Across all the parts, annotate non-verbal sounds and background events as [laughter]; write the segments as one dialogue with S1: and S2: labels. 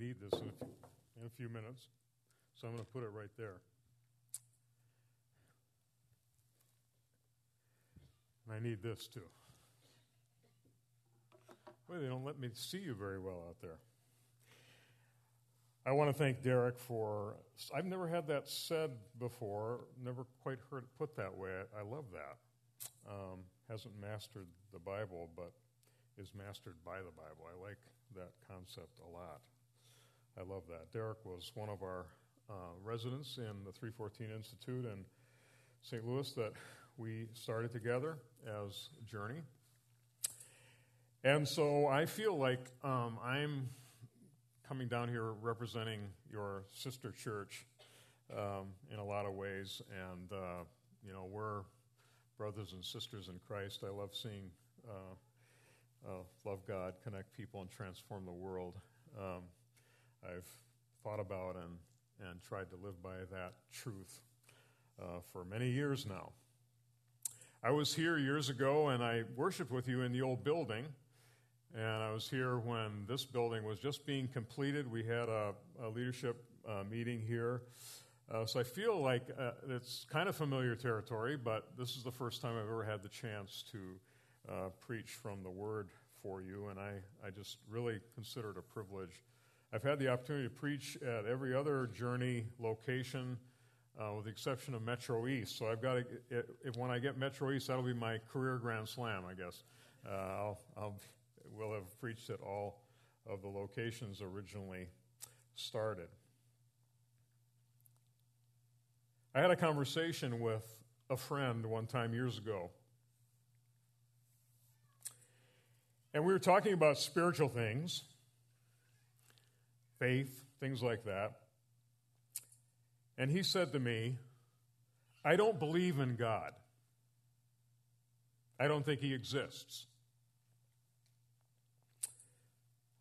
S1: need this in a few, in a few minutes, so I'm going to put it right there. And I need this too. Boy, they don't let me see you very well out there. I want to thank Derek for. I've never had that said before, never quite heard it put that way. I, I love that. Um, hasn't mastered the Bible, but is mastered by the Bible. I like that concept a lot. I love that. Derek was one of our uh, residents in the 314 Institute in St. Louis that we started together as Journey. And so I feel like um, I'm coming down here representing your sister church um, in a lot of ways. And, uh, you know, we're brothers and sisters in Christ. I love seeing uh, uh, love God, connect people, and transform the world. Um, I've thought about and, and tried to live by that truth uh, for many years now. I was here years ago and I worshiped with you in the old building. And I was here when this building was just being completed. We had a, a leadership uh, meeting here. Uh, so I feel like uh, it's kind of familiar territory, but this is the first time I've ever had the chance to uh, preach from the Word for you, and I, I just really consider it a privilege. I've had the opportunity to preach at every other journey location, uh, with the exception of Metro East. So I've got to, if, when I get Metro East, that'll be my career grand slam, I guess. Uh, I'll, I'll will have preached at all of the locations originally started. I had a conversation with a friend one time years ago And we were talking about spiritual things, faith, things like that. And he said to me, I don't believe in God. I don't think he exists.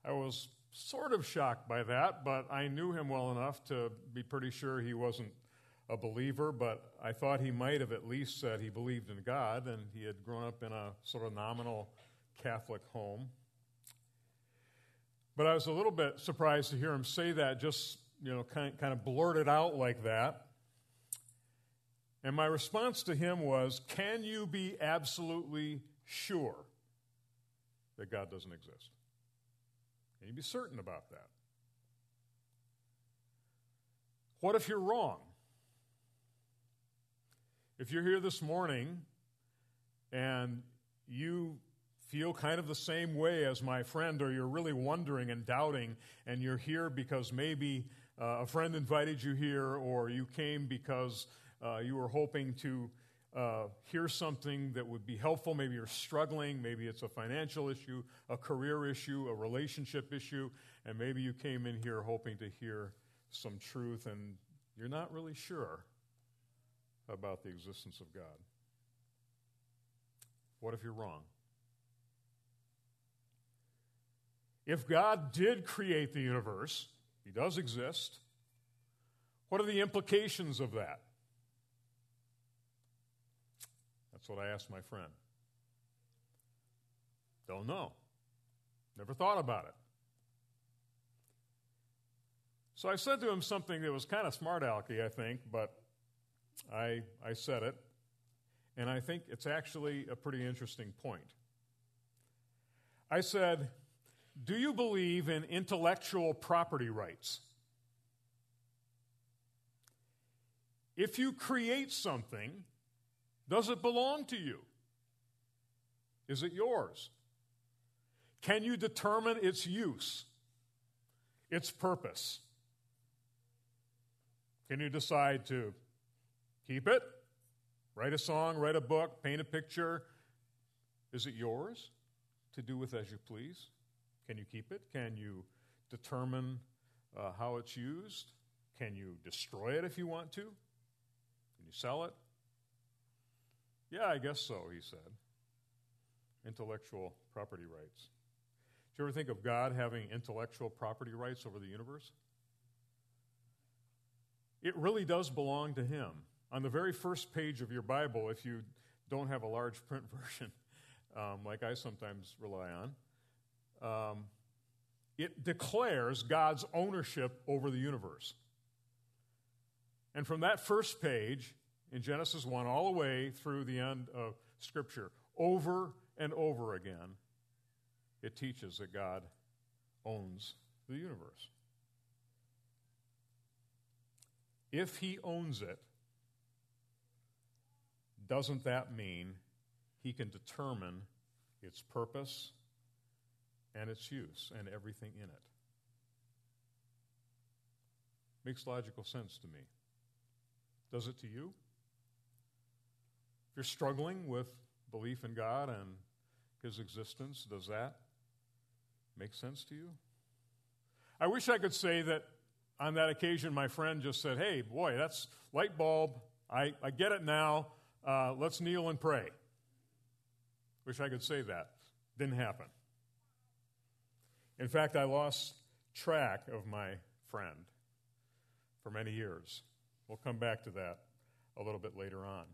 S1: I was sort of shocked by that, but I knew him well enough to be pretty sure he wasn't a believer, but I thought he might have at least said he believed in God, and he had grown up in a sort of nominal Catholic home. But I was a little bit surprised to hear him say that, just, you know, kind, kind of blurted out like that. And my response to him was, Can you be absolutely sure that God doesn't exist? Can you be certain about that? What if you're wrong? If you're here this morning and you feel kind of the same way as my friend, or you're really wondering and doubting, and you're here because maybe uh, a friend invited you here, or you came because uh, you were hoping to uh, hear something that would be helpful. Maybe you're struggling, maybe it's a financial issue, a career issue, a relationship issue, and maybe you came in here hoping to hear some truth, and you're not really sure about the existence of God. What if you're wrong? If God did create the universe, He does exist, what are the implications of that? That's what I asked my friend. Don't know. Never thought about it. So I said to him something that was kind of smart alecky, I think, but I, I said it. And I think it's actually a pretty interesting point. I said, do you believe in intellectual property rights? If you create something, does it belong to you? Is it yours? Can you determine its use, its purpose? Can you decide to keep it, write a song, write a book, paint a picture? Is it yours to do with as you please? Can you keep it? Can you determine uh, how it's used? Can you destroy it if you want to? Can you sell it? Yeah, I guess so, he said. Intellectual property rights. Do you ever think of God having intellectual property rights over the universe? It really does belong to Him. On the very first page of your Bible, if you don't have a large print [laughs] version, um, like I sometimes rely on, um, it declares God's ownership over the universe. And from that first page in Genesis 1 all the way through the end of Scripture, over and over again, it teaches that God owns the universe. If He owns it, doesn't that mean He can determine its purpose and its use and everything in it? Makes logical sense to me. Does it to you? If you're struggling with belief in God and His existence, does that make sense to you? I wish I could say that on that occasion my friend just said, Hey, boy, that's light bulb. I, I get it now. Uh, let's kneel and pray. Wish I could say that. Didn't happen. In fact, I lost track of my friend for many years. We'll come back to that a little bit later on.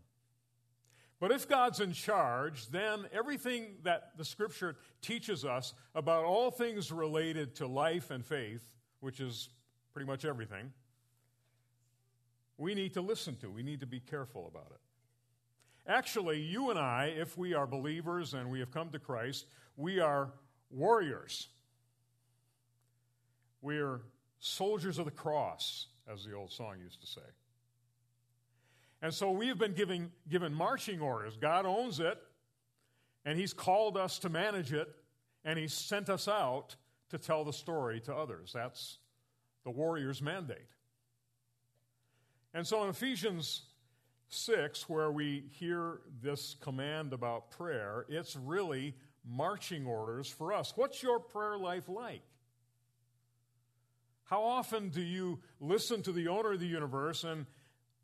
S1: But if God's in charge, then everything that the scripture teaches us about all things related to life and faith, which is pretty much everything, we need to listen to. We need to be careful about it. Actually, you and I, if we are believers and we have come to Christ, we are warriors. We're soldiers of the cross, as the old song used to say. And so we have been giving, given marching orders. God owns it, and He's called us to manage it, and He's sent us out to tell the story to others. That's the warrior's mandate. And so in Ephesians 6, where we hear this command about prayer, it's really marching orders for us. What's your prayer life like? How often do you listen to the owner of the universe and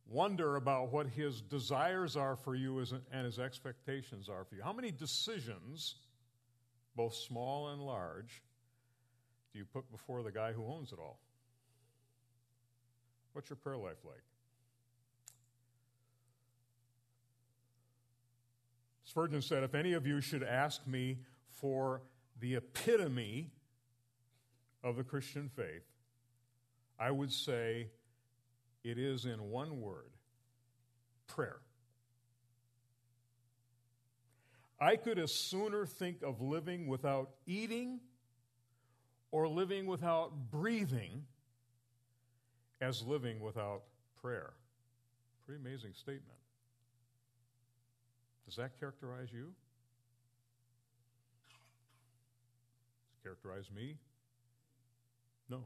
S1: wonder about what his desires are for you and his expectations are for you? How many decisions, both small and large, do you put before the guy who owns it all? What's your prayer life like? Spurgeon said, If any of you should ask me for the epitome of the Christian faith, I would say it is in one word prayer. I could as sooner think of living without eating or living without breathing as living without prayer. Pretty amazing statement. Does that characterize you? Does it characterize me? No.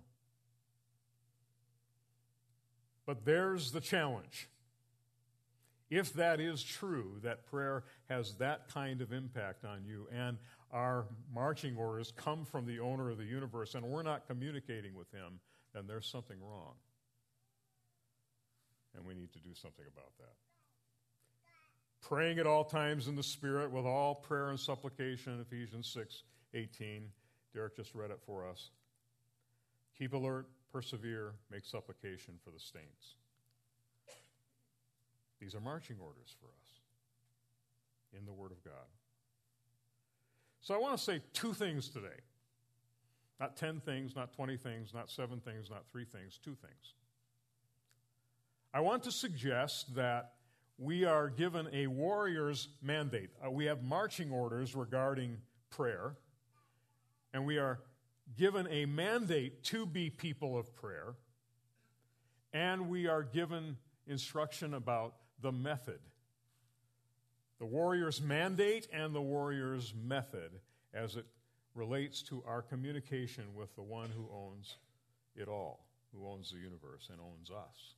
S1: But there's the challenge. If that is true, that prayer has that kind of impact on you, and our marching orders come from the owner of the universe, and we're not communicating with him, then there's something wrong. And we need to do something about that. Praying at all times in the Spirit with all prayer and supplication, Ephesians 6 18. Derek just read it for us. Keep alert, persevere, make supplication for the saints. These are marching orders for us in the Word of God. So I want to say two things today. Not 10 things, not 20 things, not seven things, not three things, two things. I want to suggest that we are given a warrior's mandate. Uh, we have marching orders regarding prayer, and we are given a mandate to be people of prayer, and we are given instruction about the method. The warrior's mandate and the warrior's method as it relates to our communication with the one who owns it all, who owns the universe and owns us.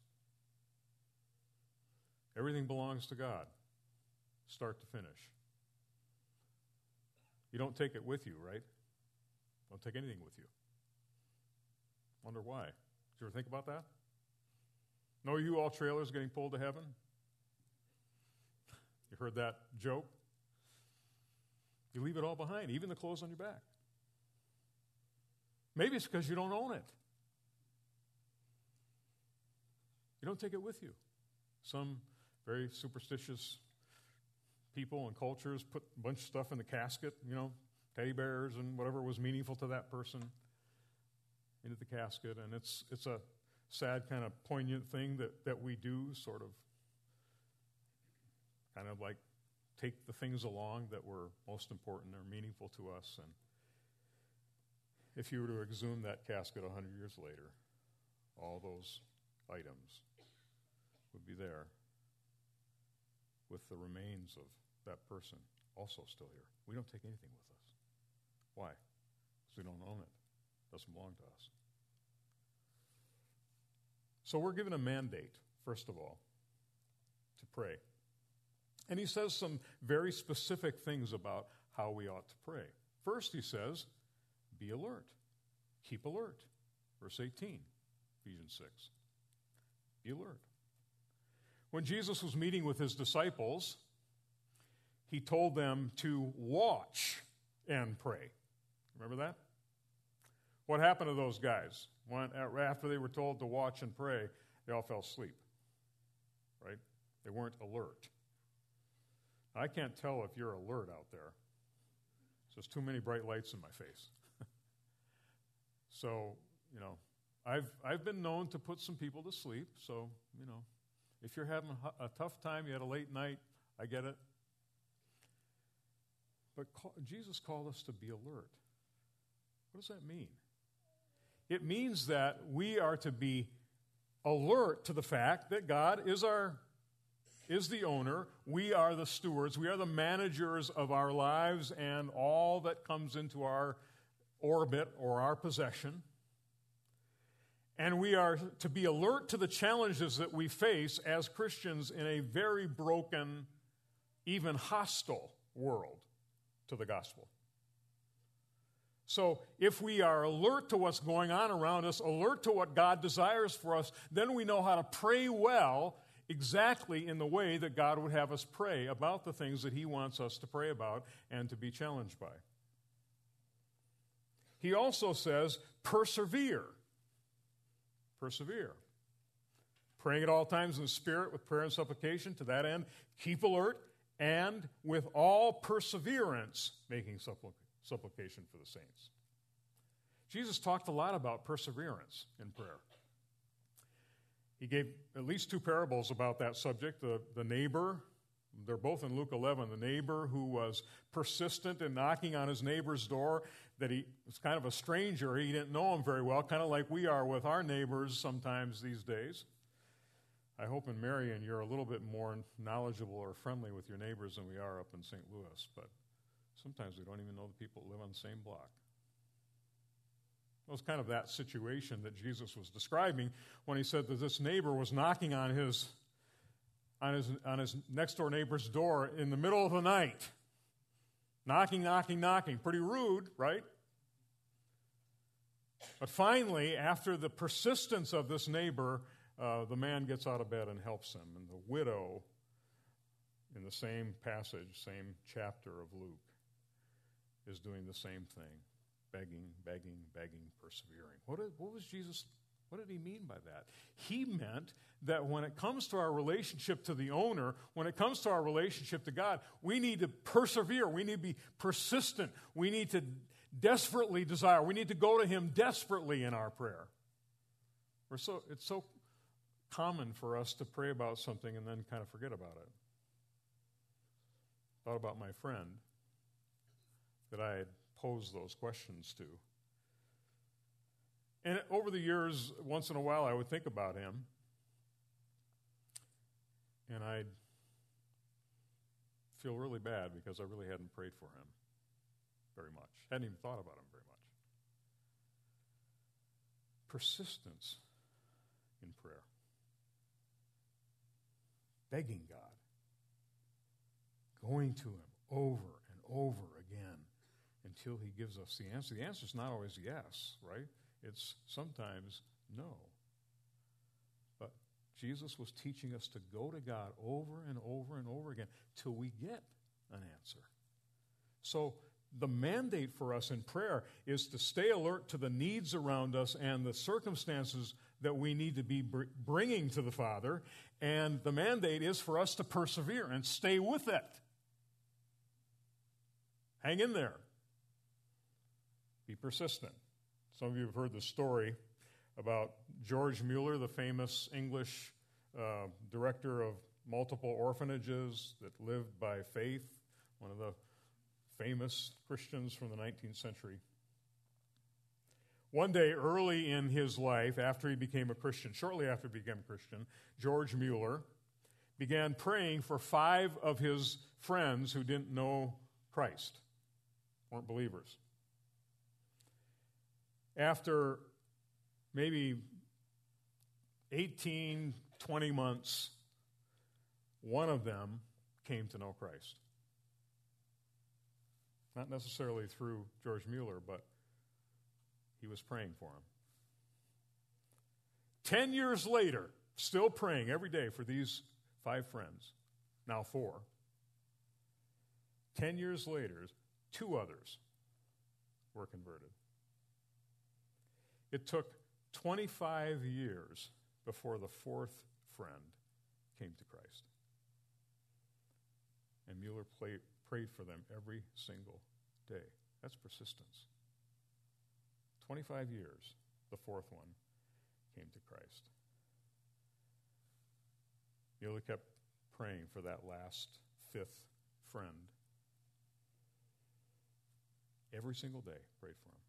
S1: Everything belongs to God, start to finish. You don't take it with you, right? Don't take anything with you. Wonder why. Did you ever think about that? No U-Haul trailers getting pulled to heaven? You heard that joke? You leave it all behind, even the clothes on your back. Maybe it's because you don't own it. You don't take it with you. Some very superstitious people and cultures put a bunch of stuff in the casket, you know, teddy bears and whatever was meaningful to that person. into the casket, and it's, it's a sad, kind of poignant thing that, that we do, sort of kind of like take the things along that were most important or meaningful to us. And if you were to exhume that casket 100 years later, all those items would be there with the remains of that person also still here. We don't take anything with us. Why? Because we don't own it. It doesn't belong to us. So we're given a mandate, first of all, to pray. And he says some very specific things about how we ought to pray. First, he says, be alert, keep alert. Verse 18, Ephesians 6. Be alert. When Jesus was meeting with his disciples, he told them to watch and pray. Remember that? What happened to those guys? When, after they were told to watch and pray, they all fell asleep. Right? They weren't alert. I can't tell if you're alert out there. There's too many bright lights in my face. [laughs] so, you know, I've, I've been known to put some people to sleep. So, you know, if you're having a tough time, you had a late night, I get it. But call, Jesus called us to be alert. What does that mean? It means that we are to be alert to the fact that God is our is the owner, we are the stewards, we are the managers of our lives and all that comes into our orbit or our possession. And we are to be alert to the challenges that we face as Christians in a very broken, even hostile world to the gospel. So, if we are alert to what's going on around us, alert to what God desires for us, then we know how to pray well exactly in the way that God would have us pray about the things that He wants us to pray about and to be challenged by. He also says, persevere persevere. Praying at all times in the Spirit with prayer and supplication. To that end, keep alert and with all perseverance making supplication for the saints. Jesus talked a lot about perseverance in prayer. He gave at least two parables about that subject the, the neighbor, they're both in Luke 11, the neighbor who was persistent in knocking on his neighbor's door that he was kind of a stranger. He didn't know him very well, kind of like we are with our neighbors sometimes these days. I hope in Marion you're a little bit more knowledgeable or friendly with your neighbors than we are up in St. Louis, but sometimes we don't even know the people that live on the same block. It was kind of that situation that Jesus was describing when he said that this neighbor was knocking on his, on his, on his next door neighbor's door in the middle of the night. Knocking, knocking, knocking. Pretty rude, right? But finally, after the persistence of this neighbor, uh, the man gets out of bed and helps him. And the widow, in the same passage, same chapter of Luke, is doing the same thing begging, begging, begging, persevering. What, did, what was Jesus what did he mean by that? He meant that when it comes to our relationship to the owner, when it comes to our relationship to God, we need to persevere. We need to be persistent. We need to desperately desire. We need to go to him desperately in our prayer. We're so, it's so common for us to pray about something and then kind of forget about it. Thought about my friend that I had posed those questions to. And over the years, once in a while, I would think about him. And I'd feel really bad because I really hadn't prayed for him very much. Hadn't even thought about him very much. Persistence in prayer. Begging God. Going to him over and over until he gives us the answer. The answer is not always yes, right? It's sometimes no. But Jesus was teaching us to go to God over and over and over again till we get an answer. So, the mandate for us in prayer is to stay alert to the needs around us and the circumstances that we need to be bringing to the Father. And the mandate is for us to persevere and stay with it. Hang in there. Be persistent. Some of you have heard the story about George Mueller, the famous English uh, director of multiple orphanages that lived by faith, one of the famous Christians from the 19th century. One day early in his life, after he became a Christian, shortly after he became a Christian, George Mueller began praying for five of his friends who didn't know Christ, weren't believers. After maybe 18, 20 months, one of them came to know Christ. Not necessarily through George Mueller, but he was praying for him. Ten years later, still praying every day for these five friends, now four. Ten years later, two others were converted. It took 25 years before the fourth friend came to Christ. And Mueller played, prayed for them every single day. That's persistence. 25 years, the fourth one came to Christ. Mueller kept praying for that last fifth friend. Every single day, prayed for him.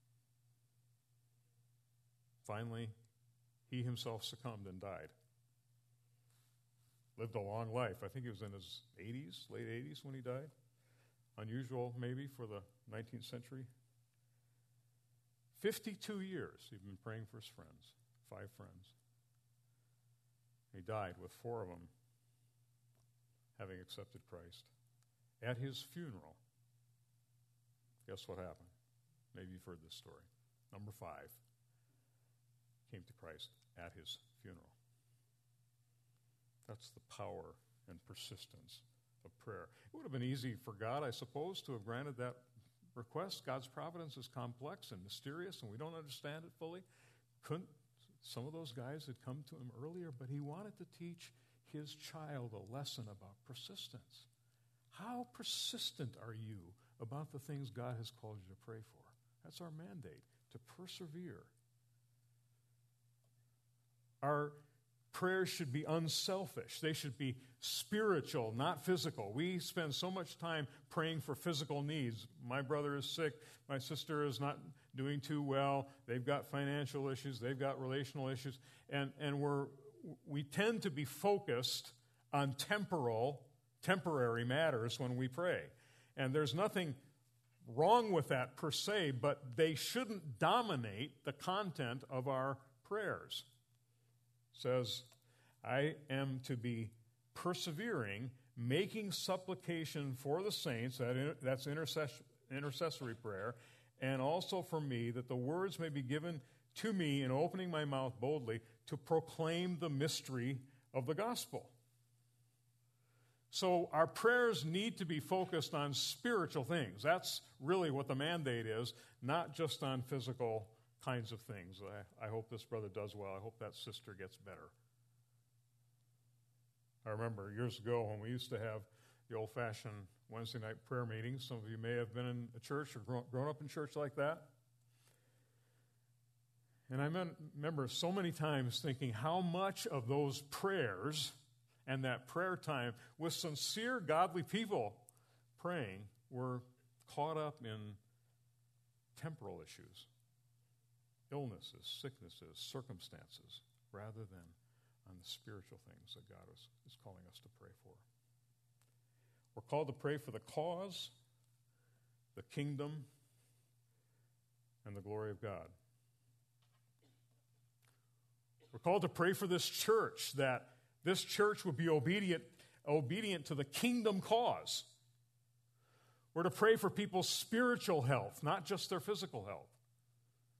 S1: Finally, he himself succumbed and died. Lived a long life. I think he was in his 80s, late 80s when he died. Unusual, maybe, for the 19th century. 52 years he'd been praying for his friends, five friends. He died with four of them having accepted Christ. At his funeral, guess what happened? Maybe you've heard this story. Number five came to Christ at his funeral. That's the power and persistence of prayer. It would have been easy for God, I suppose, to have granted that request. God's providence is complex and mysterious, and we don't understand it fully. Couldn't some of those guys had come to him earlier, but he wanted to teach his child a lesson about persistence. How persistent are you about the things God has called you to pray for? That's our mandate, to persevere. Our prayers should be unselfish. They should be spiritual, not physical. We spend so much time praying for physical needs. My brother is sick. My sister is not doing too well. They've got financial issues. They've got relational issues. And, and we're, we tend to be focused on temporal, temporary matters when we pray. And there's nothing wrong with that per se, but they shouldn't dominate the content of our prayers says, I am to be persevering, making supplication for the saints, that, that's intercess- intercessory prayer, and also for me, that the words may be given to me in opening my mouth boldly to proclaim the mystery of the gospel. So, our prayers need to be focused on spiritual things. That's really what the mandate is, not just on physical kinds of things. I, I hope this brother does well. I hope that sister gets better. I remember years ago when we used to have the old fashioned Wednesday night prayer meetings. Some of you may have been in a church or grown, grown up in church like that. And I remember so many times thinking how much of those prayers and that prayer time with sincere, godly people praying were caught up in temporal issues illnesses, sicknesses, circumstances, rather than on the spiritual things that God is, is calling us to pray for. We're called to pray for the cause, the kingdom, and the glory of God. We're called to pray for this church that this church would be obedient, obedient to the kingdom cause. We're to pray for people's spiritual health, not just their physical health.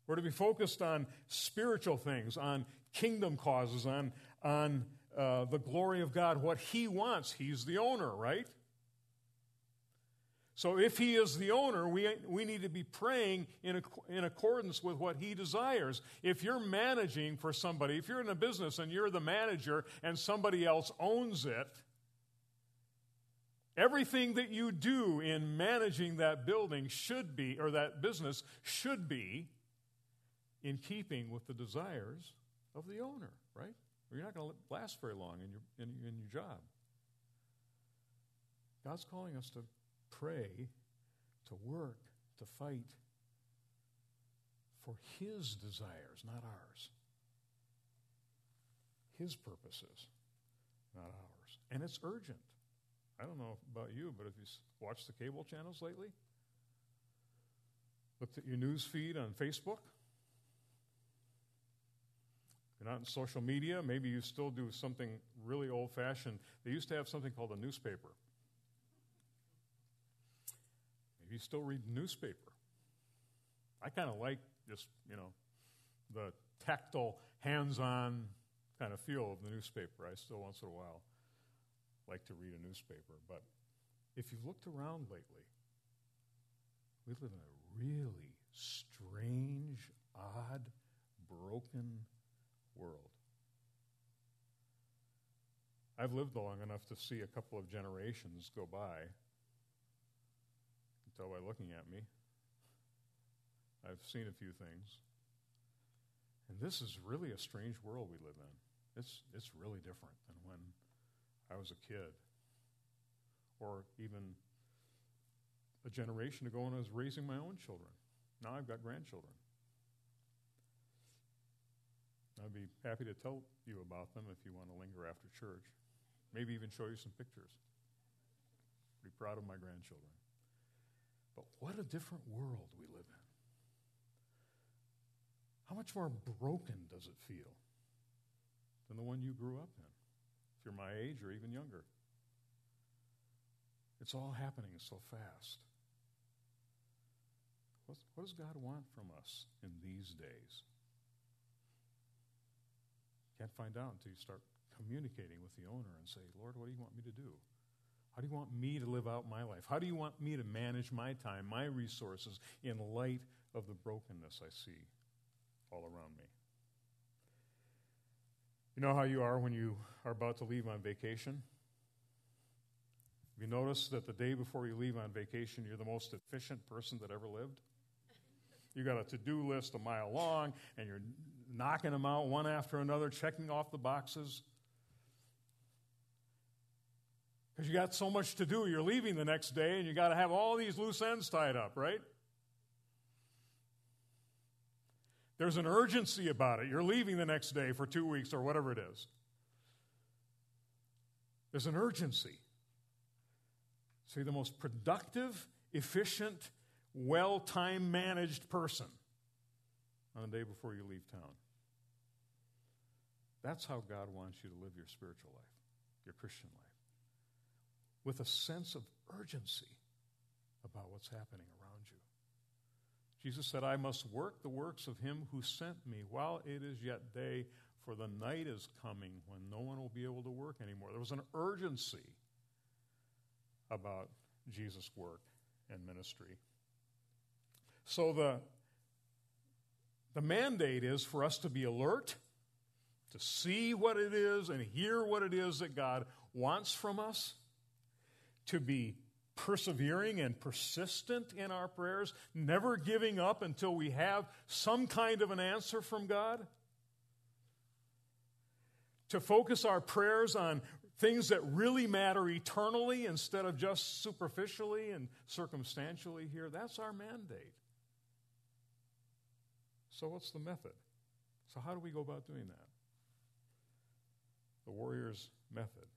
S1: We're to be focused on spiritual things, on kingdom causes, on, on uh, the glory of God, what He wants. He's the owner, right? So if He is the owner, we, we need to be praying in, in accordance with what He desires. If you're managing for somebody, if you're in a business and you're the manager and somebody else owns it, everything that you do in managing that building should be, or that business should be, in keeping with the desires of the owner, right? Or you're not going to last very long in your, in, in your job. God's calling us to pray, to work, to fight for His desires, not ours. His purposes, not ours. And it's urgent. I don't know about you, but if you watched the cable channels lately? Looked at your news feed on Facebook? You're not in social media, maybe you still do something really old fashioned. They used to have something called a newspaper. Maybe you still read newspaper. I kind of like just, you know, the tactile, hands on kind of feel of the newspaper. I still, once in a while, like to read a newspaper. But if you've looked around lately, we live in a really strange, odd, broken world. I've lived long enough to see a couple of generations go by. You can tell by looking at me. I've seen a few things. And this is really a strange world we live in. It's, it's really different than when I was a kid, or even a generation ago when I was raising my own children. Now I've got grandchildren. I'd be happy to tell you about them if you want to linger after church. Maybe even show you some pictures. Be proud of my grandchildren. But what a different world we live in. How much more broken does it feel than the one you grew up in? If you're my age or even younger. It's all happening so fast. What does God want from us in these days? Can't find out until you start communicating with the owner and say, Lord, what do you want me to do? How do you want me to live out my life? How do you want me to manage my time, my resources, in light of the brokenness I see all around me? You know how you are when you are about to leave on vacation? Have you noticed that the day before you leave on vacation, you're the most efficient person that ever lived? You got a to do list a mile long, and you're knocking them out one after another, checking off the boxes. Because you got so much to do. You're leaving the next day, and you got to have all these loose ends tied up, right? There's an urgency about it. You're leaving the next day for two weeks or whatever it is. There's an urgency. See, the most productive, efficient, well time managed person on the day before you leave town. That's how God wants you to live your spiritual life, your Christian life, with a sense of urgency about what's happening around you. Jesus said, I must work the works of him who sent me while it is yet day, for the night is coming when no one will be able to work anymore. There was an urgency about Jesus' work and ministry. So the, the mandate is for us to be alert, to see what it is and hear what it is that God wants from us, to be persevering and persistent in our prayers, never giving up until we have some kind of an answer from God. To focus our prayers on things that really matter eternally instead of just superficially and circumstantially here. That's our mandate. So, what's the method? So, how do we go about doing that? The warrior's method.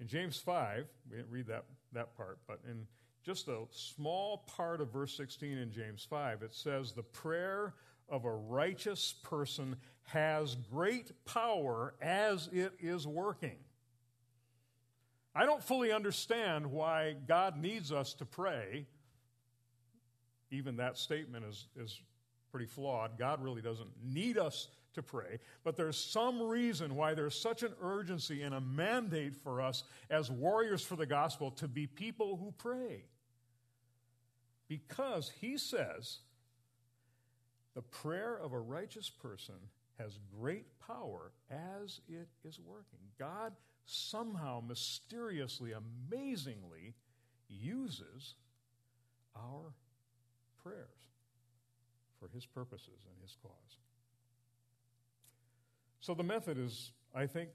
S1: In James 5, we didn't read that, that part, but in just a small part of verse 16 in James 5, it says, The prayer of a righteous person has great power as it is working. I don't fully understand why God needs us to pray. Even that statement is, is pretty flawed. God really doesn't need us to pray, but there's some reason why there's such an urgency and a mandate for us as warriors for the gospel to be people who pray. Because he says, the prayer of a righteous person has great power as it is working. God somehow mysteriously, amazingly uses our prayers for His purposes and His cause. So the method is, I think,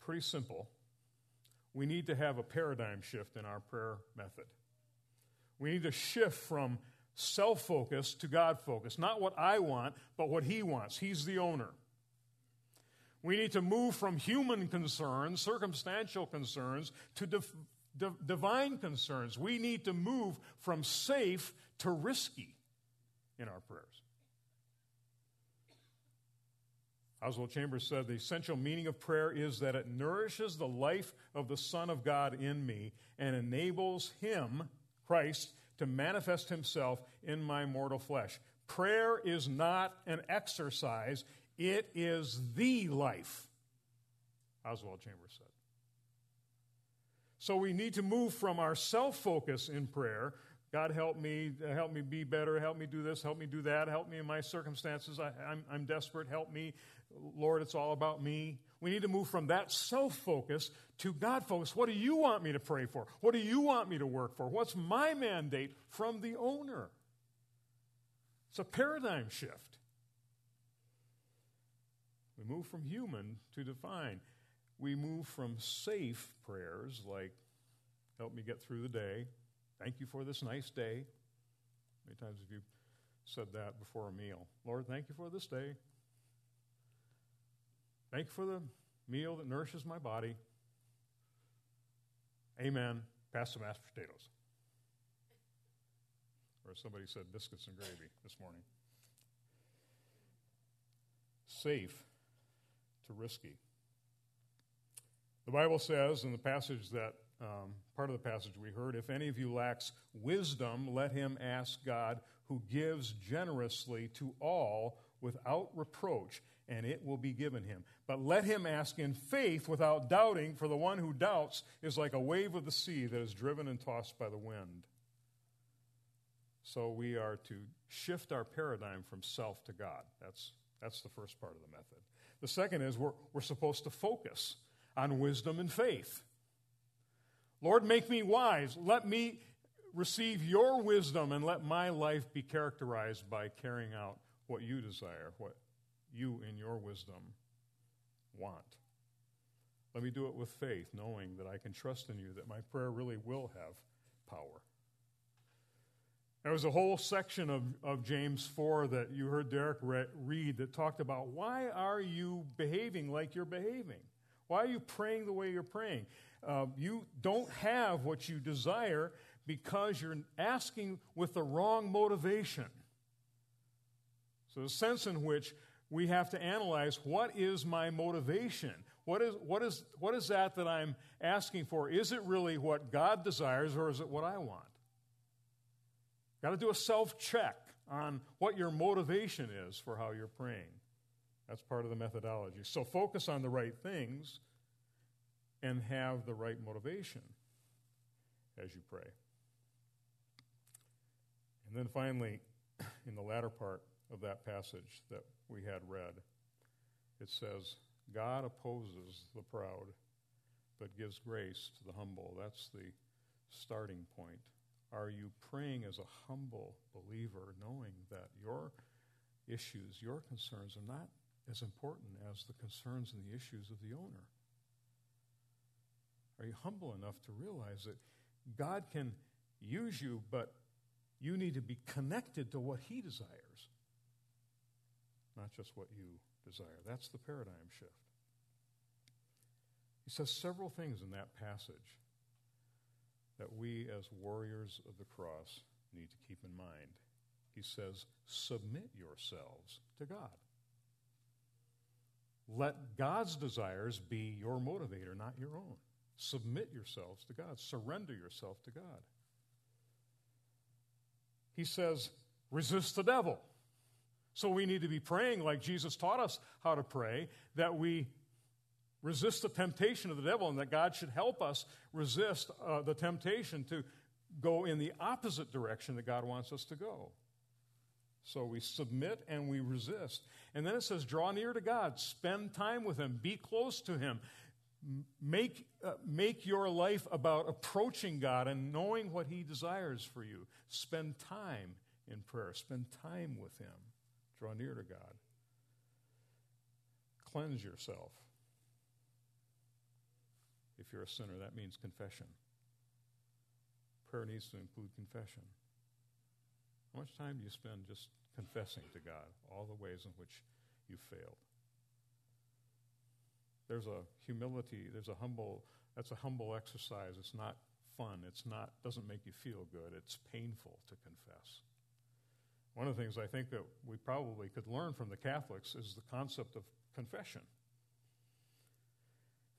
S1: pretty simple. We need to have a paradigm shift in our prayer method. We need to shift from self focus to God focus. Not what I want, but what He wants. He's the owner. We need to move from human concerns, circumstantial concerns, to div- div- divine concerns. We need to move from safe to risky in our prayers. Oswald Chambers said the essential meaning of prayer is that it nourishes the life of the Son of God in me and enables Him, Christ, to manifest Himself in my mortal flesh. Prayer is not an exercise, it is the life, Oswald Chambers said. So we need to move from our self focus in prayer. God, help me, help me be better, help me do this, help me do that, help me in my circumstances. I, I'm, I'm desperate, help me. Lord, it's all about me. We need to move from that self focus to God focus. What do you want me to pray for? What do you want me to work for? What's my mandate from the owner? It's a paradigm shift. We move from human to divine. We move from safe prayers like, help me get through the day, thank you for this nice day. Many times have you said that before a meal? Lord, thank you for this day. Thank you for the meal that nourishes my body. Amen. Pass the mashed potatoes. Or somebody said biscuits and gravy this morning. Safe to risky. The Bible says in the passage that, um, part of the passage we heard, if any of you lacks wisdom, let him ask God, who gives generously to all without reproach, and it will be given him. But let him ask in faith without doubting, for the one who doubts is like a wave of the sea that is driven and tossed by the wind. So we are to shift our paradigm from self to God. That's, that's the first part of the method. The second is we're, we're supposed to focus on wisdom and faith. Lord, make me wise. Let me receive your wisdom and let my life be characterized by carrying out what you desire, what you in your wisdom want. Let me do it with faith, knowing that I can trust in you, that my prayer really will have power. There was a whole section of, of James 4 that you heard Derek re- read that talked about why are you behaving like you're behaving? Why are you praying the way you're praying? Uh, you don't have what you desire because you're asking with the wrong motivation. So, the sense in which we have to analyze what is my motivation? What is, what, is, what is that that I'm asking for? Is it really what God desires or is it what I want? Got to do a self check on what your motivation is for how you're praying. That's part of the methodology. So focus on the right things and have the right motivation as you pray. And then finally, [clears throat] in the latter part of that passage that we had read, it says, God opposes the proud, but gives grace to the humble. That's the starting point. Are you praying as a humble believer, knowing that your issues, your concerns are not as important as the concerns and the issues of the owner? Are you humble enough to realize that God can use you, but you need to be connected to what He desires, not just what you desire? That's the paradigm shift. He says several things in that passage that we, as warriors of the cross, need to keep in mind. He says, Submit yourselves to God. Let God's desires be your motivator, not your own. Submit yourselves to God. Surrender yourself to God. He says, resist the devil. So we need to be praying like Jesus taught us how to pray, that we resist the temptation of the devil and that God should help us resist uh, the temptation to go in the opposite direction that God wants us to go. So we submit and we resist. And then it says, draw near to God, spend time with Him, be close to Him. Make, uh, make your life about approaching God and knowing what He desires for you. Spend time in prayer. Spend time with Him. Draw near to God. Cleanse yourself. If you're a sinner, that means confession. Prayer needs to include confession. How much time do you spend just confessing to God all the ways in which you failed? There's a humility, there's a humble, that's a humble exercise. It's not fun. It's not, doesn't make you feel good. It's painful to confess. One of the things I think that we probably could learn from the Catholics is the concept of confession.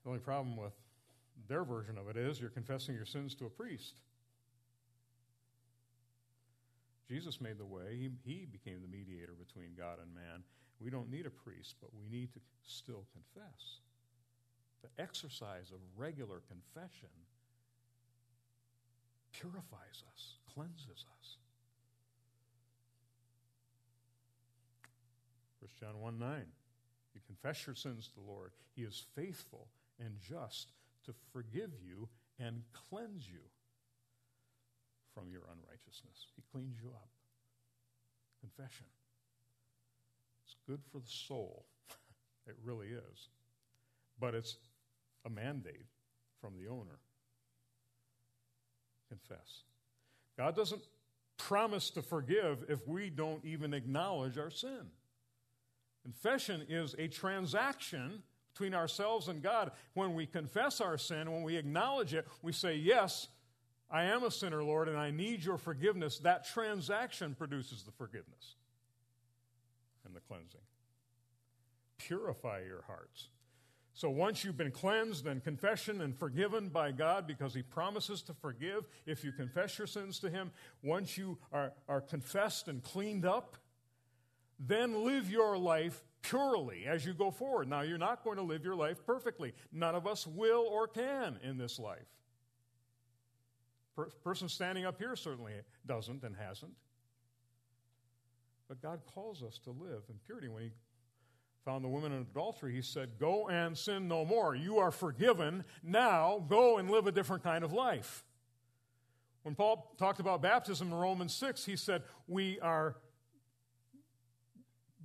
S1: The only problem with their version of it is you're confessing your sins to a priest. Jesus made the way, he, he became the mediator between God and man. We don't need a priest, but we need to still confess. The exercise of regular confession purifies us, cleanses us. 1 John 1 9. You confess your sins to the Lord. He is faithful and just to forgive you and cleanse you from your unrighteousness. He cleans you up. Confession. It's good for the soul. [laughs] it really is. But it's a mandate from the owner. Confess. God doesn't promise to forgive if we don't even acknowledge our sin. Confession is a transaction between ourselves and God. When we confess our sin, when we acknowledge it, we say, Yes, I am a sinner, Lord, and I need your forgiveness. That transaction produces the forgiveness and the cleansing. Purify your hearts. So once you've been cleansed and confession and forgiven by God, because He promises to forgive if you confess your sins to Him, once you are, are confessed and cleaned up, then live your life purely as you go forward. Now, you're not going to live your life perfectly. None of us will or can in this life. Per- person standing up here certainly doesn't and hasn't. But God calls us to live in purity. When He found the woman in adultery, He said, Go and sin no more. You are forgiven. Now go and live a different kind of life. When Paul talked about baptism in Romans 6, he said, We are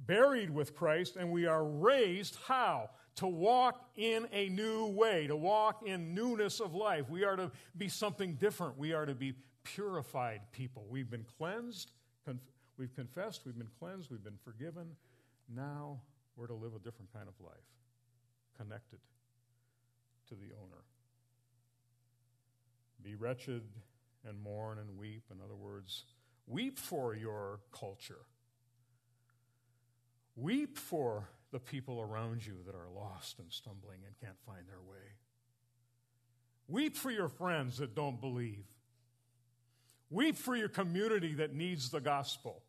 S1: buried with Christ and we are raised how? To walk in a new way, to walk in newness of life. We are to be something different. We are to be purified people. We've been cleansed, conf- we've confessed, we've been cleansed, we've been forgiven. Now we're to live a different kind of life, connected to the owner. Be wretched and mourn and weep. In other words, weep for your culture Weep for the people around you that are lost and stumbling and can't find their way. Weep for your friends that don't believe. Weep for your community that needs the gospel.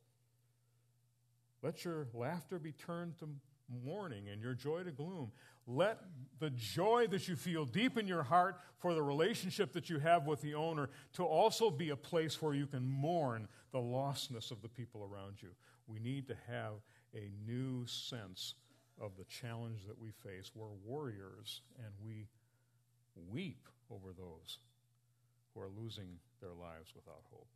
S1: Let your laughter be turned to mourning and your joy to gloom. Let the joy that you feel deep in your heart for the relationship that you have with the owner to also be a place where you can mourn the lostness of the people around you. We need to have a new sense of the challenge that we face. We're warriors and we weep over those who are losing their lives without hope.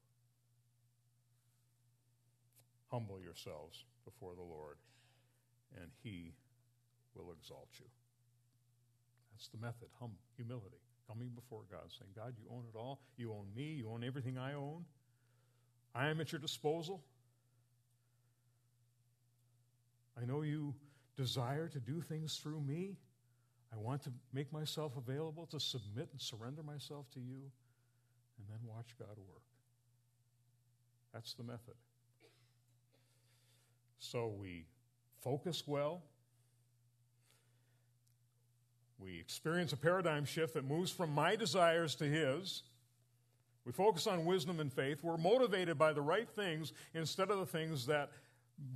S1: Humble yourselves before the Lord, and He will exalt you. That's the method hum- humility. Coming before God, saying, God, you own it all. You own me. You own everything I own. I am at your disposal. I know you desire to do things through me. I want to make myself available to submit and surrender myself to you, and then watch God work. That's the method. So we focus well. We experience a paradigm shift that moves from my desires to His. We focus on wisdom and faith. We're motivated by the right things instead of the things that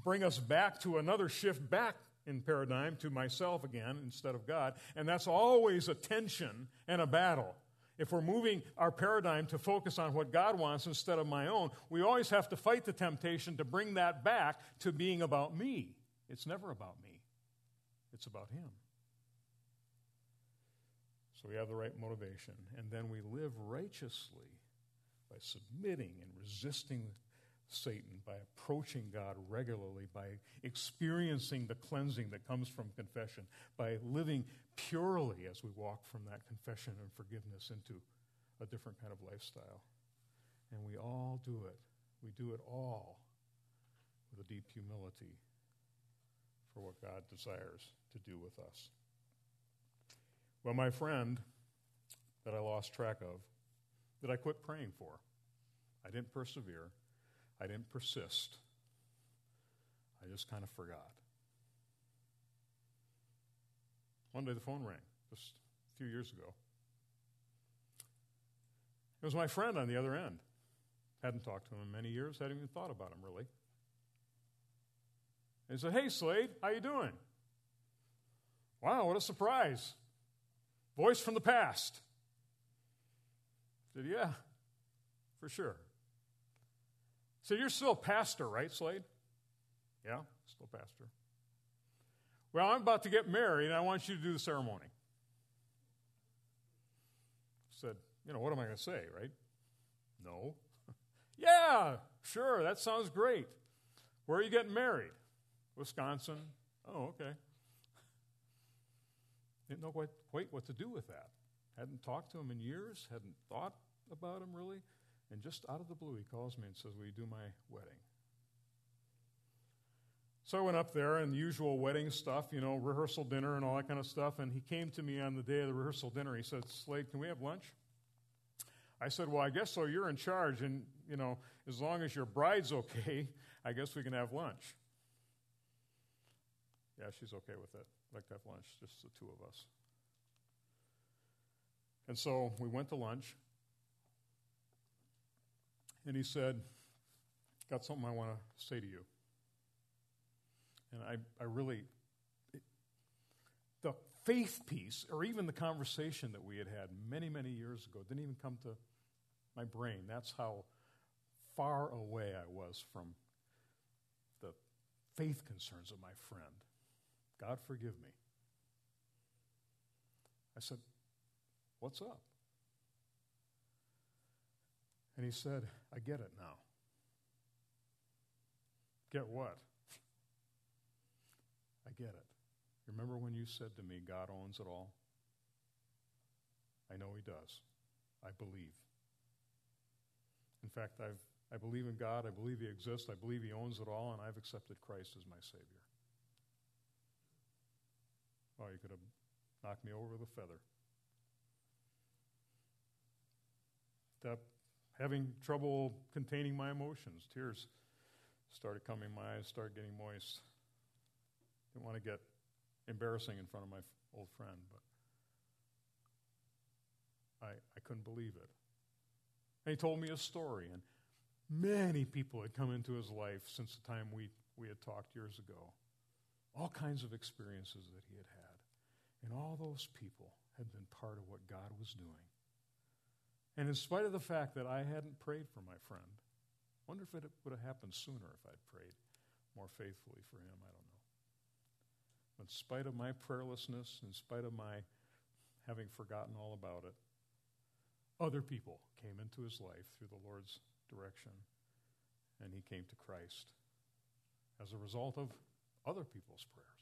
S1: bring us back to another shift back in paradigm to myself again instead of God. And that's always a tension and a battle. If we're moving our paradigm to focus on what God wants instead of my own, we always have to fight the temptation to bring that back to being about me. It's never about me, it's about Him. So we have the right motivation, and then we live righteously by submitting and resisting Satan by approaching God regularly, by experiencing the cleansing that comes from confession, by living purely as we walk from that confession and forgiveness into a different kind of lifestyle. And we all do it. We do it all with a deep humility for what God desires to do with us. Well, my friend that I lost track of, that I quit praying for, I didn't persevere, I didn't persist, I just kind of forgot. One day the phone rang, just a few years ago. It was my friend on the other end. Hadn't talked to him in many years, hadn't even thought about him really. And said, Hey Slade, how you doing? Wow, what a surprise. Voice from the past. I said, Yeah, for sure. So you're still a pastor, right, Slade? Yeah, still a pastor. Well, I'm about to get married, and I want you to do the ceremony. I said, you know, what am I going to say, right? No. [laughs] yeah, sure, that sounds great. Where are you getting married? Wisconsin. Oh, okay. Didn't know quite, quite what to do with that. Hadn't talked to him in years, hadn't thought about him really. And just out of the blue, he calls me and says, Will you do my wedding? So I went up there and the usual wedding stuff, you know, rehearsal dinner and all that kind of stuff. And he came to me on the day of the rehearsal dinner. He said, Slade, can we have lunch? I said, Well, I guess so. You're in charge. And, you know, as long as your bride's okay, I guess we can have lunch. Yeah, she's okay with it. I'd like to have lunch, just the two of us. And so we went to lunch. And he said, Got something I want to say to you. And I, I really, it, the faith piece, or even the conversation that we had had many, many years ago, didn't even come to my brain. That's how far away I was from the faith concerns of my friend. God forgive me. I said, What's up? And he said, I get it now. Get what? I get it. Remember when you said to me, God owns it all? I know He does. I believe. In fact, I've, I believe in God. I believe He exists. I believe He owns it all, and I've accepted Christ as my Savior. Oh, you could have knocked me over with a feather. That having trouble containing my emotions. Tears started coming, my eyes started getting moist. Didn't want to get embarrassing in front of my old friend, but I, I couldn't believe it. And he told me a story, and many people had come into his life since the time we, we had talked years ago. All kinds of experiences that he had had. And all those people had been part of what God was doing. And in spite of the fact that I hadn't prayed for my friend, wonder if it would have happened sooner if I'd prayed more faithfully for him. I don't know. But in spite of my prayerlessness, in spite of my having forgotten all about it, other people came into his life through the Lord's direction, and he came to Christ as a result of other people's prayers.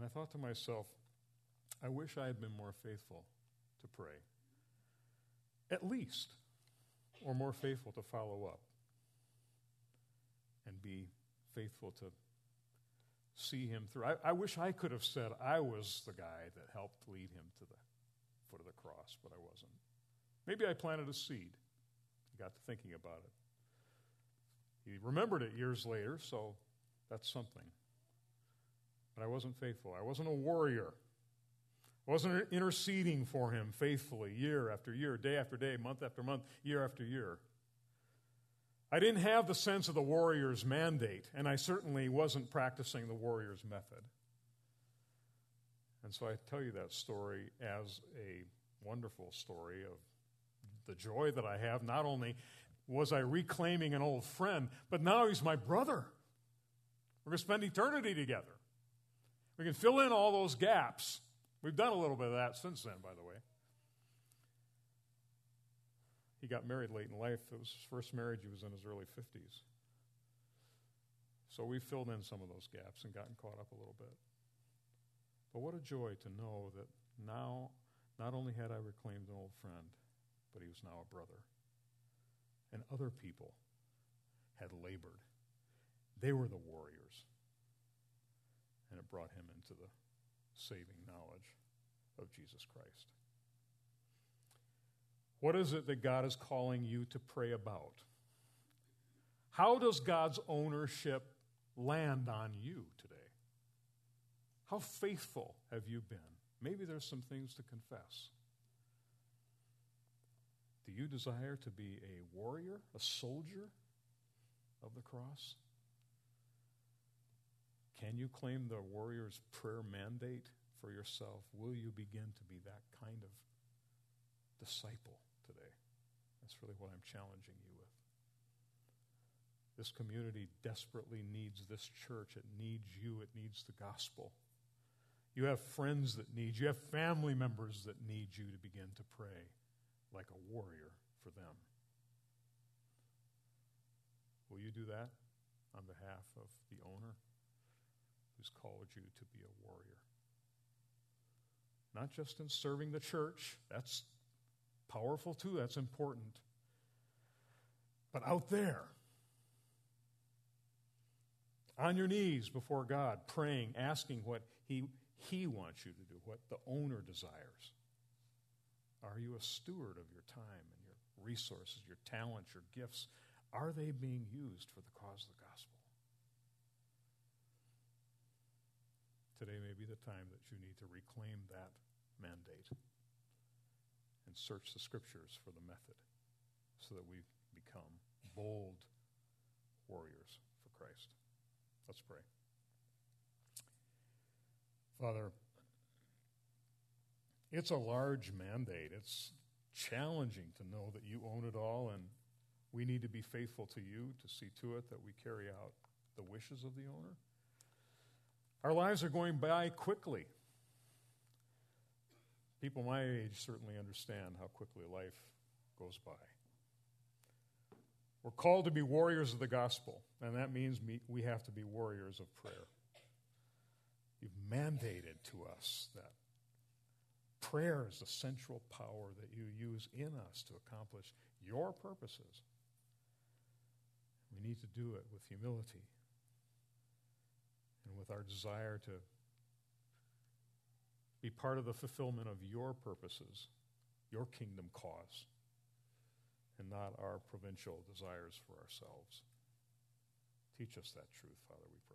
S1: And I thought to myself, I wish I had been more faithful to pray. At least, or more faithful to follow up and be faithful to see him through. I, I, wish I could have said I was the guy that helped lead him to the foot of the cross, but I wasn't. Maybe I planted a seed. He got to thinking about it. He remembered it years later, so that's something. But I wasn't faithful. I wasn't a warrior. I wasn't interceding for him faithfully year after year, day after day, month after month, year after year. I didn't have the sense of the warrior's mandate, and I certainly wasn't practicing the warrior's method. And so I tell you that story as a wonderful story of the joy that I have. Not only was I reclaiming an old friend, but now he's my brother. We're going to spend eternity together. We can fill in all those gaps. We've done a little bit of that since then, by the way. he got married late in life. It was his first marriage. He was in his early 50s. So we filled in some of those gaps and gotten caught up a little bit. But what a joy to know that now, not only had I reclaimed an old friend, but he was now a brother. And other people had labored. They were the warriors. And it brought him into the saving knowledge of Jesus Christ. What is it that God is calling you to pray about? How does God's ownership land on you today? How faithful have you been? Maybe there's some things to confess. Do you desire to be a warrior, a soldier of the cross? Can you claim the warrior's prayer mandate for yourself? Will you begin to be that kind of disciple today? That's really what I'm challenging you with. This community desperately needs this church. It needs you, it needs the gospel. You have friends that need you, you have family members that need you to begin to pray like a warrior for them. Will you do that on behalf of the owner who's called you to be a warrior? Not just in serving the church, that's powerful too, that's important. But out there, on your knees before God, praying, asking what He, he wants you to do, what the owner desires. Are you a steward of your time and your resources, your talents, your gifts? Are they being used for the cause of the gospel? Today may be the time that you need to reclaim that mandate and search the scriptures for the method so that we become bold warriors for Christ. Let's pray. Father, it's a large mandate. It's challenging to know that you own it all, and we need to be faithful to you to see to it that we carry out the wishes of the owner. Our lives are going by quickly. People my age certainly understand how quickly life goes by. We're called to be warriors of the gospel, and that means we have to be warriors of prayer. You've mandated to us that prayer is the central power that you use in us to accomplish your purposes. We need to do it with humility and with our desire to be part of the fulfillment of your purposes, your kingdom cause, and not our provincial desires for ourselves. Teach us that truth, Father, we pray.